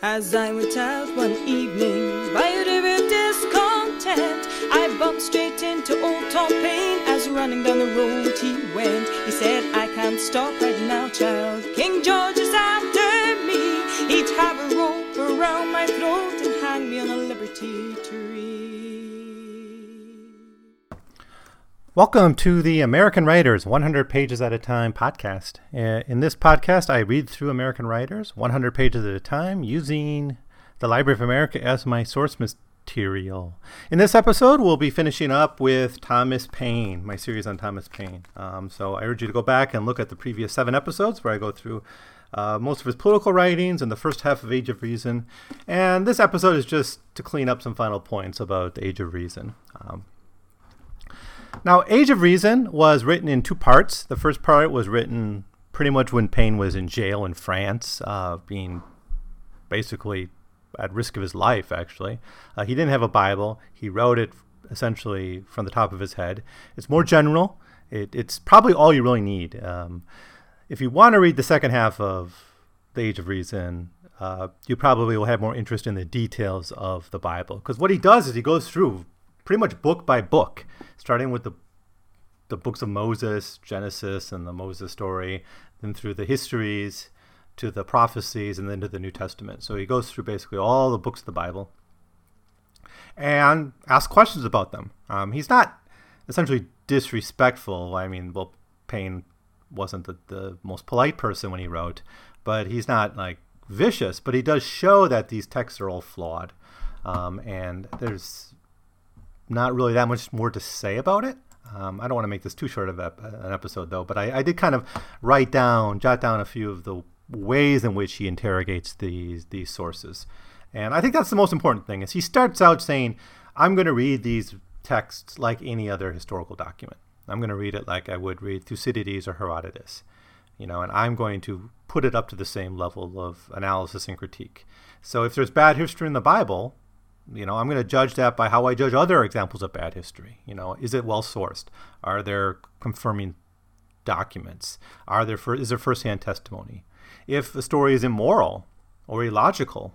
As I went out one evening, by a river discontent, I bumped straight into old Tom Paine as running down the road he went. He said, I can't stop right now, child. King George is after me. He'd have a rope around my throat and hang me on a liberty Welcome to the American Writers 100 Pages at a Time podcast. Uh, in this podcast, I read through American writers 100 pages at a time using the Library of America as my source material. In this episode, we'll be finishing up with Thomas Paine, my series on Thomas Paine. Um, so I urge you to go back and look at the previous seven episodes where I go through uh, most of his political writings and the first half of Age of Reason. And this episode is just to clean up some final points about Age of Reason. Um, now, Age of Reason was written in two parts. The first part was written pretty much when Paine was in jail in France, uh, being basically at risk of his life, actually. Uh, he didn't have a Bible. He wrote it essentially from the top of his head. It's more general. It, it's probably all you really need. Um, if you want to read the second half of The Age of Reason, uh, you probably will have more interest in the details of the Bible. Because what he does is he goes through pretty much book by book, starting with the the books of Moses, Genesis, and the Moses story, then through the histories to the prophecies, and then to the New Testament. So he goes through basically all the books of the Bible and asks questions about them. Um, he's not essentially disrespectful. I mean, well, Paine wasn't the, the most polite person when he wrote, but he's not like vicious. But he does show that these texts are all flawed, um, and there's not really that much more to say about it. Um, I don't want to make this too short of an episode, though, but I, I, did kind of write down, jot down a few of the ways in which he interrogates these these sources, and I think that's the most important thing. Is he starts out saying, "I'm going to read these texts like any other historical document. I'm going to read it like I would read Thucydides or Herodotus, you know, and I'm going to put it up to the same level of analysis and critique. So if there's bad history in the Bible, you know, I'm going to judge that by how I judge other examples of bad history. You know, is it well sourced? Are there confirming documents? Are there for, is there firsthand testimony? If a story is immoral or illogical,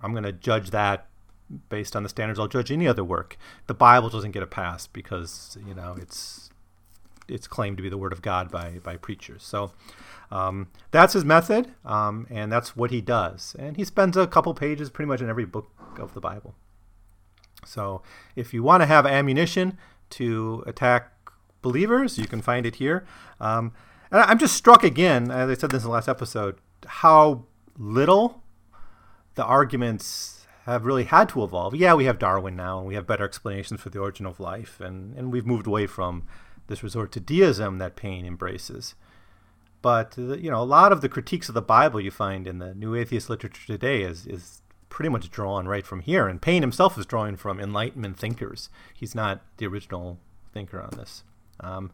I'm going to judge that based on the standards I'll judge any other work. The Bible doesn't get a pass because you know it's it's claimed to be the word of God by by preachers. So um, that's his method, um, and that's what he does. And he spends a couple pages pretty much in every book of the Bible. So if you want to have ammunition to attack believers, you can find it here. Um, and I'm just struck again, as I said this in the last episode, how little the arguments have really had to evolve. Yeah, we have Darwin now, and we have better explanations for the origin of life, and, and we've moved away from this resort to deism that Paine embraces. But you know, a lot of the critiques of the Bible you find in the new atheist literature today is is pretty much drawn right from here. And Paine himself is drawing from Enlightenment thinkers. He's not the original thinker on this. Um,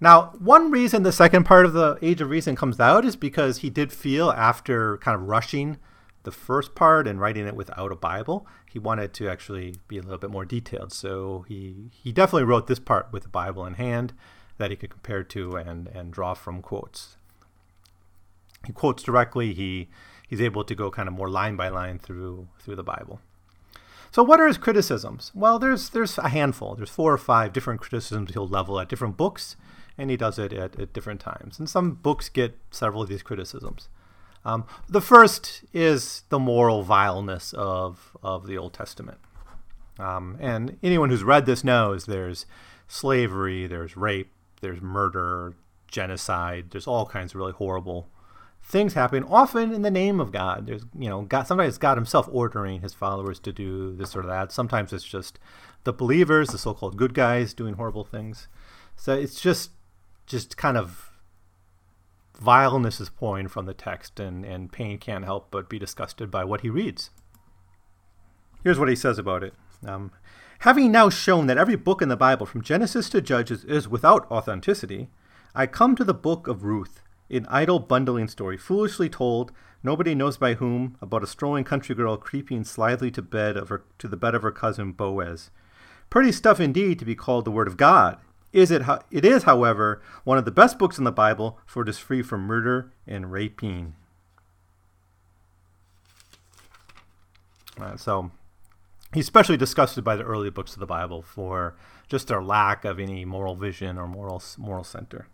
now, one reason the second part of the Age of Reason comes out is because he did feel after kind of rushing the first part and writing it without a Bible, he wanted to actually be a little bit more detailed. So he he definitely wrote this part with the Bible in hand that he could compare to and and draw from quotes. He quotes directly. He he's able to go kind of more line by line through through the Bible. So what are his criticisms? Well, there's there's a handful. There's four or five different criticisms he'll level at different books, and he does it at, at different times. And some books get several of these criticisms. Um, the first is the moral vileness of of the Old Testament. Um, and anyone who's read this knows there's slavery, there's rape, there's murder, genocide, there's all kinds of really horrible things happen, often in the name of God. There's, you know, God, sometimes God himself ordering his followers to do this or that. Sometimes it's just the believers, the so-called good guys doing horrible things. So it's just, just kind of vileness is pouring from the text and, and Paine can't help but be disgusted by what he reads. Here's what he says about it. Um, Having now shown that every book in the Bible, from Genesis to Judges, is without authenticity, I come to the book of Ruth, an idle bundling story, foolishly told, nobody knows by whom, about a strolling country girl creeping slyly to bed of her, to the bed of her cousin Boaz. Pretty stuff indeed to be called the Word of God. Is it? It is, however, one of the best books in the Bible, for it is free from murder and rapine. Uh, so he's especially disgusted by the early books of the Bible for just their lack of any moral vision or moral moral center.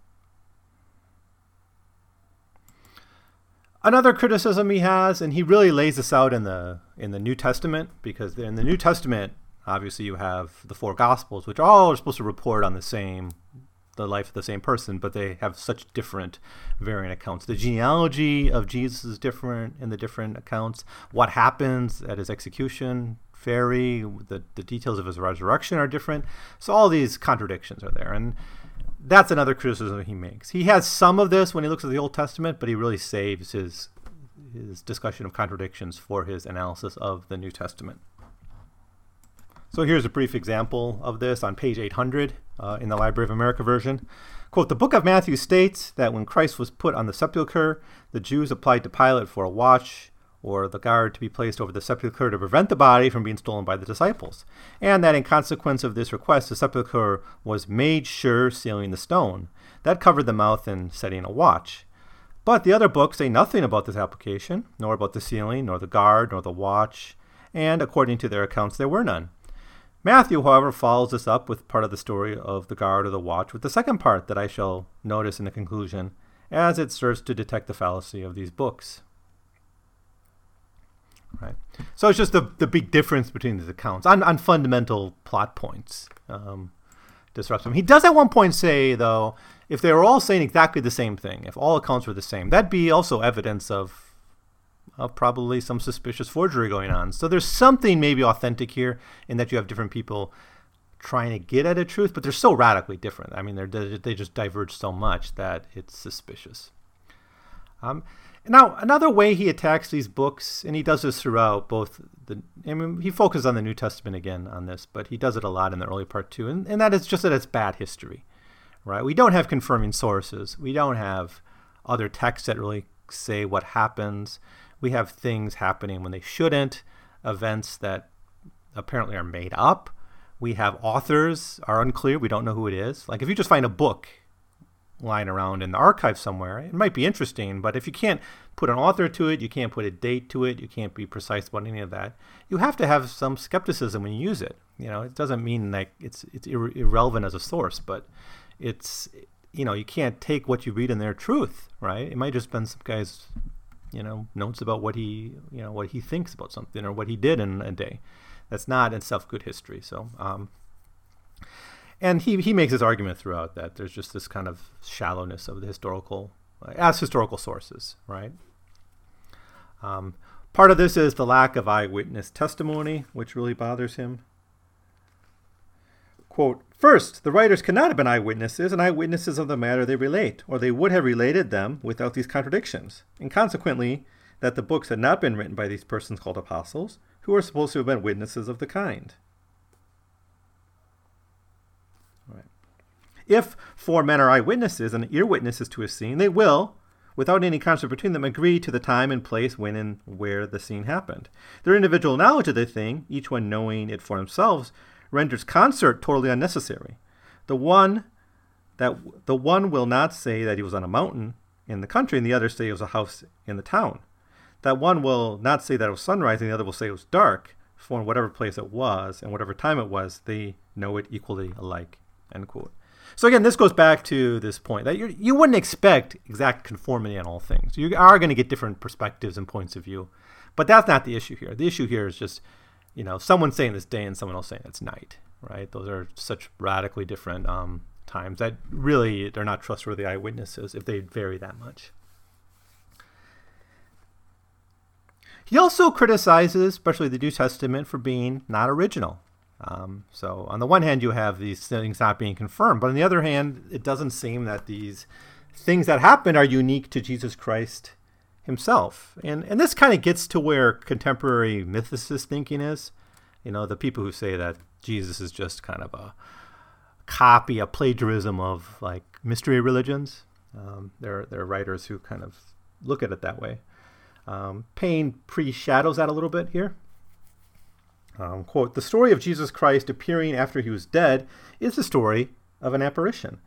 Another criticism he has, and he really lays this out in the in the New Testament, because in the New Testament, obviously you have the four Gospels, which all are supposed to report on the same the life of the same person, but they have such different varying accounts. The genealogy of Jesus is different in the different accounts. What happens at his execution vary. The, the details of his resurrection are different. So all these contradictions are there. And that's another criticism he makes. He has some of this when he looks at the Old Testament, but he really saves his his discussion of contradictions for his analysis of the New Testament. So here's a brief example of this on page 800 uh, in the Library of America version. Quote, the book of Matthew states that when Christ was put on the sepulchre, the Jews applied to Pilate for a watch or the guard to be placed over the sepulchre to prevent the body from being stolen by the disciples, and that in consequence of this request, the sepulchre was made sure, sealing the stone. That covered the mouth and setting a watch. But the other books say nothing about this application, nor about the sealing, nor the guard, nor the watch, and according to their accounts, there were none. Matthew, however, follows this up with part of the story of the guard or the watch with the second part that I shall notice in the conclusion, as it serves to detect the fallacy of these books. Right. So it's just the, the big difference between these accounts on, on fundamental plot points. Um, disrupts them. He does at one point say, though, if they were all saying exactly the same thing, if all accounts were the same, that'd be also evidence of of probably some suspicious forgery going on. So there's something maybe authentic here in that you have different people trying to get at a truth, but they're so radically different. I mean, they're, they just diverge so much that it's suspicious. Um, now, another way he attacks these books, and he does this throughout both the, I mean, he focuses on the New Testament again on this, but he does it a lot in the early part too, and, and that is just that it's bad history, right? We don't have confirming sources. We don't have other texts that really say what happens we have things happening when they shouldn't, events that apparently are made up. We have authors are unclear. We don't know who it is. Like if you just find a book lying around in the archive somewhere, it might be interesting, but if you can't put an author to it, you can't put a date to it, you can't be precise about any of that. You have to have some skepticism when you use it. You know, it doesn't mean like it's it's ir- irrelevant as a source, but it's you know, you can't take what you read in there truth, right? It might just been some guy's you know notes about what he you know what he thinks about something or what he did in a day. That's not in self good history. So. Um, and he, he makes his argument throughout that there's just this kind of shallowness of the historical as historical sources right um, part of this is the lack of eyewitness testimony which really bothers him Quote, First, the writers cannot have been eyewitnesses and eyewitnesses of the matter they relate, or they would have related them without these contradictions, and consequently, that the books had not been written by these persons called apostles, who are supposed to have been witnesses of the kind. If four men are eyewitnesses and ear witnesses to a scene, they will, without any conflict between them, agree to the time and place when and where the scene happened. Their individual knowledge of the thing, each one knowing it for themselves, renders concert totally unnecessary. The one that the one will not say that he was on a mountain in the country, and the other say it was a house in the town. That one will not say that it was sunrise, and the other will say it was dark. For in whatever place it was and whatever time it was, they know it equally alike. End quote. So again, this goes back to this point that you you wouldn't expect exact conformity on all things. You are going to get different perspectives and points of view, but that's not the issue here. The issue here is just you know, someone saying it's day and someone else saying it's night, right? Those are such radically different um, times that really they're not trustworthy eyewitnesses if they vary that much. He also criticizes, especially the New Testament, for being not original. Um, so, on the one hand, you have these things not being confirmed, but on the other hand, it doesn't seem that these things that happen are unique to Jesus Christ himself. And and this kind of gets to where contemporary mythicist thinking is. You know, the people who say that Jesus is just kind of a copy, a plagiarism of like mystery religions. Um, there, there are writers who kind of look at it that way. Um, Paine pre-shadows that a little bit here. Um, quote, the story of Jesus Christ appearing after he was dead is the story of an apparition,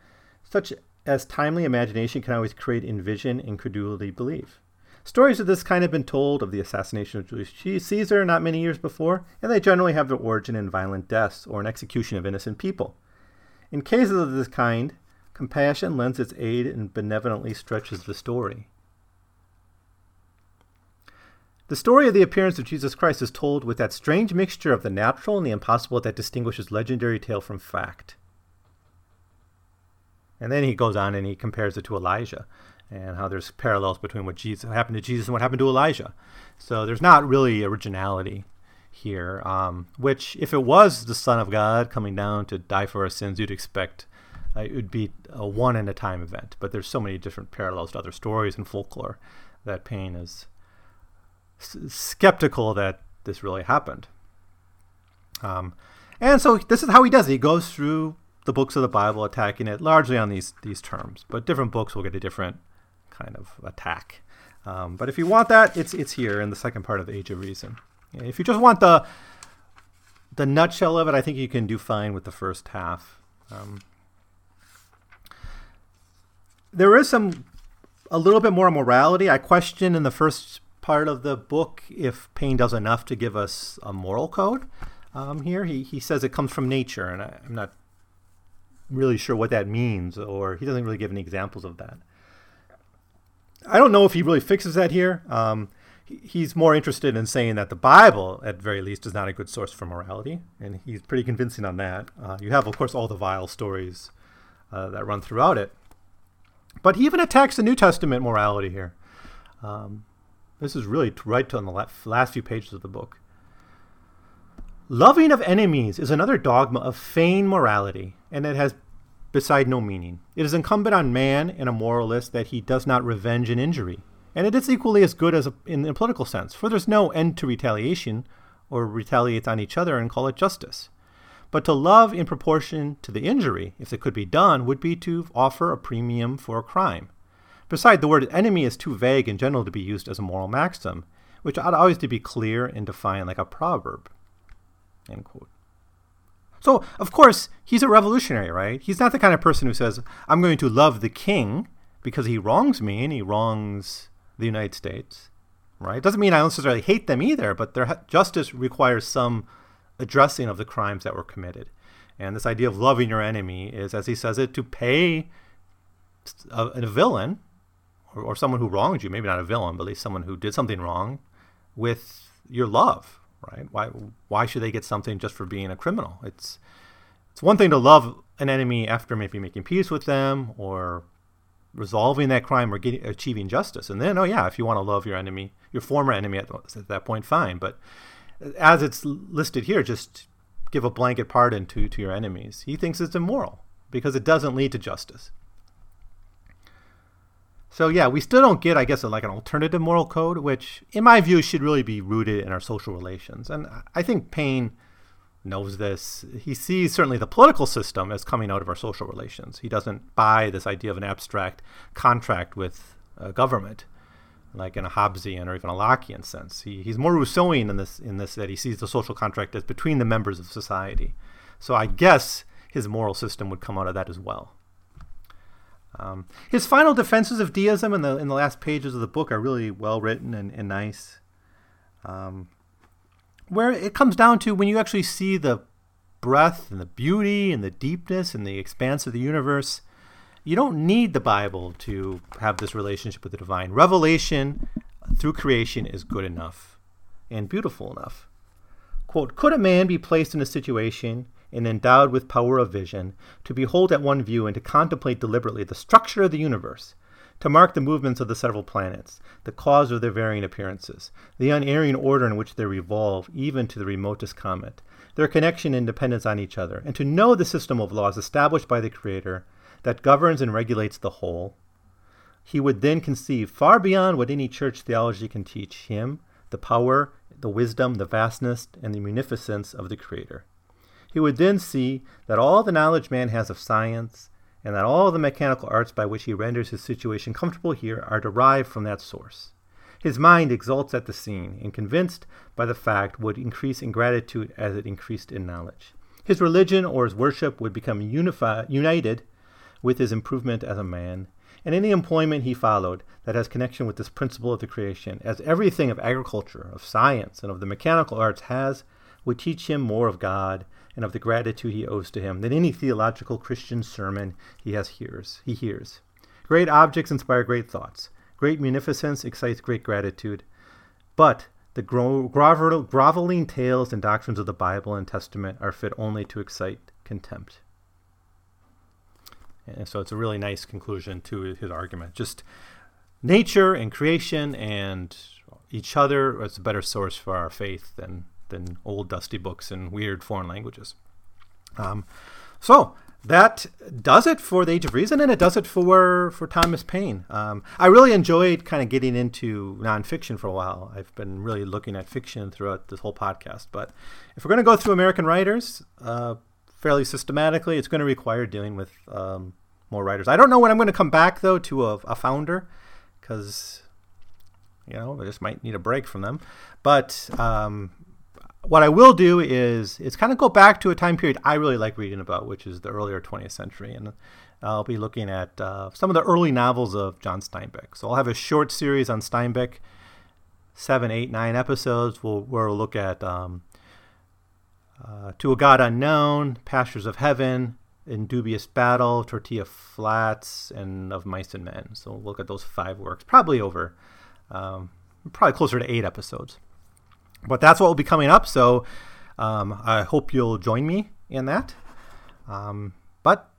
such as timely imagination can always create in vision and credulity belief. Stories of this kind have been told of the assassination of Julius Caesar not many years before, and they generally have their origin in violent deaths or an execution of innocent people. In cases of this kind, compassion lends its aid and benevolently stretches the story. The story of the appearance of Jesus Christ is told with that strange mixture of the natural and the impossible that distinguishes legendary tale from fact. And then he goes on and he compares it to Elijah and how there's parallels between what Jesus happened to Jesus and what happened to Elijah. So there's not really originality here, um, which if it was the Son of God coming down to die for our sins, you'd expect uh, it would be a one in a time event. But there's so many different parallels to other stories and folklore that Paine is skeptical that this really happened. Um, and so this is how he does it. He goes through the books of the Bible, attacking it largely on these these terms. But different books will get a different kind of attack. Um, but if you want that, it's it's here in the second part of the Age of Reason. If you just want the the nutshell of it, I think you can do fine with the first half. Um, there is some a little bit more morality. I question in the first part of the book if Paine does enough to give us a moral code. Um, here, he he says it comes from nature, and I, I'm not really sure what that means, or he doesn't really give any examples of that. I don't know if he really fixes that here. Um, he's more interested in saying that the Bible, at very least, is not a good source for morality, and he's pretty convincing on that. Uh, you have, of course, all the vile stories uh, that run throughout it, but he even attacks the New Testament morality here. Um, this is really right on the last few pages of the book. Loving of enemies is another dogma of feigned morality, and it has beside no meaning. It is incumbent on man and a moralist that he does not revenge an injury. And it is equally as good as a, in a political sense, for there's no end to retaliation or retaliate on each other and call it justice. But to love in proportion to the injury, if it could be done, would be to offer a premium for a crime. Besides, the word enemy is too vague in general to be used as a moral maxim, which ought always to be clear and defined like a proverb. End quote. So, of course, he's a revolutionary, right? He's not the kind of person who says, I'm going to love the king because he wrongs me and he wrongs the United States, right? Doesn't mean I don't necessarily hate them either, but their justice requires some addressing of the crimes that were committed. And this idea of loving your enemy is, as he says it, to pay a, a villain or, or someone who wronged you, maybe not a villain, but at least someone who did something wrong, with your love, right? Why why should they get something just for being a criminal? It's it's one thing to love an enemy after maybe making peace with them or resolving that crime or getting, achieving justice. And then, oh yeah, if you want to love your enemy, your former enemy at, at that point, fine. But as it's listed here, just give a blanket pardon to, to your enemies. He thinks it's immoral because it doesn't lead to justice. So yeah, we still don't get, I guess, like an alternative moral code, which, in my view, should really be rooted in our social relations. And I think Paine knows this. He sees certainly the political system as coming out of our social relations. He doesn't buy this idea of an abstract contract with a government, like in a Hobbesian or even a Lockean sense. He, he's more Rousseauian in this, in this that he sees the social contract as between the members of society. So I guess his moral system would come out of that as well. Um, his final defenses of deism in the in the last pages of the book are really well written and, and nice. Um, where it comes down to when you actually see the breadth and the beauty and the deepness and the expanse of the universe, you don't need the Bible to have this relationship with the divine. Revelation through creation is good enough and beautiful enough. Quote, could a man be placed in a situation and endowed with power of vision, to behold at one view and to contemplate deliberately the structure of the universe, to mark the movements of the several planets, the cause of their varying appearances, the unerring order in which they revolve, even to the remotest comet, their connection and dependence on each other, and to know the system of laws established by the Creator that governs and regulates the whole, he would then conceive far beyond what any church theology can teach him the power, the wisdom, the vastness, and the munificence of the Creator. He would then see that all the knowledge man has of science, and that all the mechanical arts by which he renders his situation comfortable here are derived from that source. His mind exults at the scene, and convinced by the fact would increase in gratitude as it increased in knowledge. His religion or his worship would become unified, united with his improvement as a man, and any employment he followed that has connection with this principle of the creation, as everything of agriculture, of science, and of the mechanical arts has, would teach him more of God and of the gratitude he owes to him than any theological Christian sermon he has hears he hears. Great objects inspire great thoughts. Great munificence excites great gratitude. But the gro- grovel- groveling tales and doctrines of the Bible and Testament are fit only to excite contempt. And so it's a really nice conclusion to his argument. Just nature and creation and each other is a better source for our faith than than old dusty books in weird foreign languages. Um, so that does it for the Age of Reason, and it does it for for Thomas Paine. Um, I really enjoyed kind of getting into nonfiction for a while. I've been really looking at fiction throughout this whole podcast. But if we're going to go through American writers uh, fairly systematically, it's going to require dealing with um, more writers. I don't know when I'm going to come back though to a, a founder because you know I just might need a break from them. But um, what I will do is is kind of go back to a time period I really like reading about, which is the earlier 20th century, and I'll be looking at uh, some of the early novels of John Steinbeck. So I'll have a short series on Steinbeck, seven, eight, nine episodes. We'll where we'll look at um, uh, To a God Unknown, Pastures of Heaven, In Dubious Battle, Tortilla Flats, and Of Mice and Men. So we'll look at those five works, probably over, um, probably closer to eight episodes. But that's what will be coming up. So um, I hope you'll join me in that. Um, but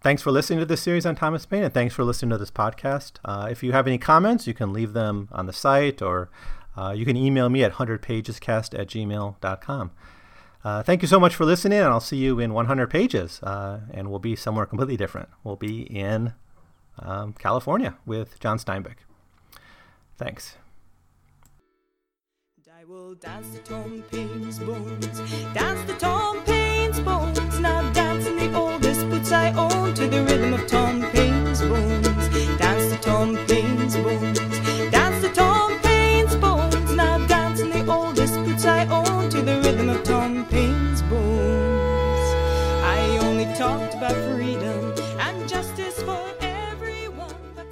thanks for listening to this series on Thomas Paine, and thanks for listening to this podcast. Uh, if you have any comments, you can leave them on the site or uh, you can email me at 100pagescast at gmail.com. Uh, thank you so much for listening, and I'll see you in 100 pages. Uh, and we'll be somewhere completely different. We'll be in um, California with John Steinbeck. Thanks. I will dance to Tom Paine's bones, dance to Tom Paine's bones. Now dancing the oldest boots I own to the rhythm of Tom Paine's bones. Dance to Tom Paine's bones, dance to Tom Paine's bones. Now dancing the oldest boots I own to the rhythm of Tom Paine's bones. I only talked about freedom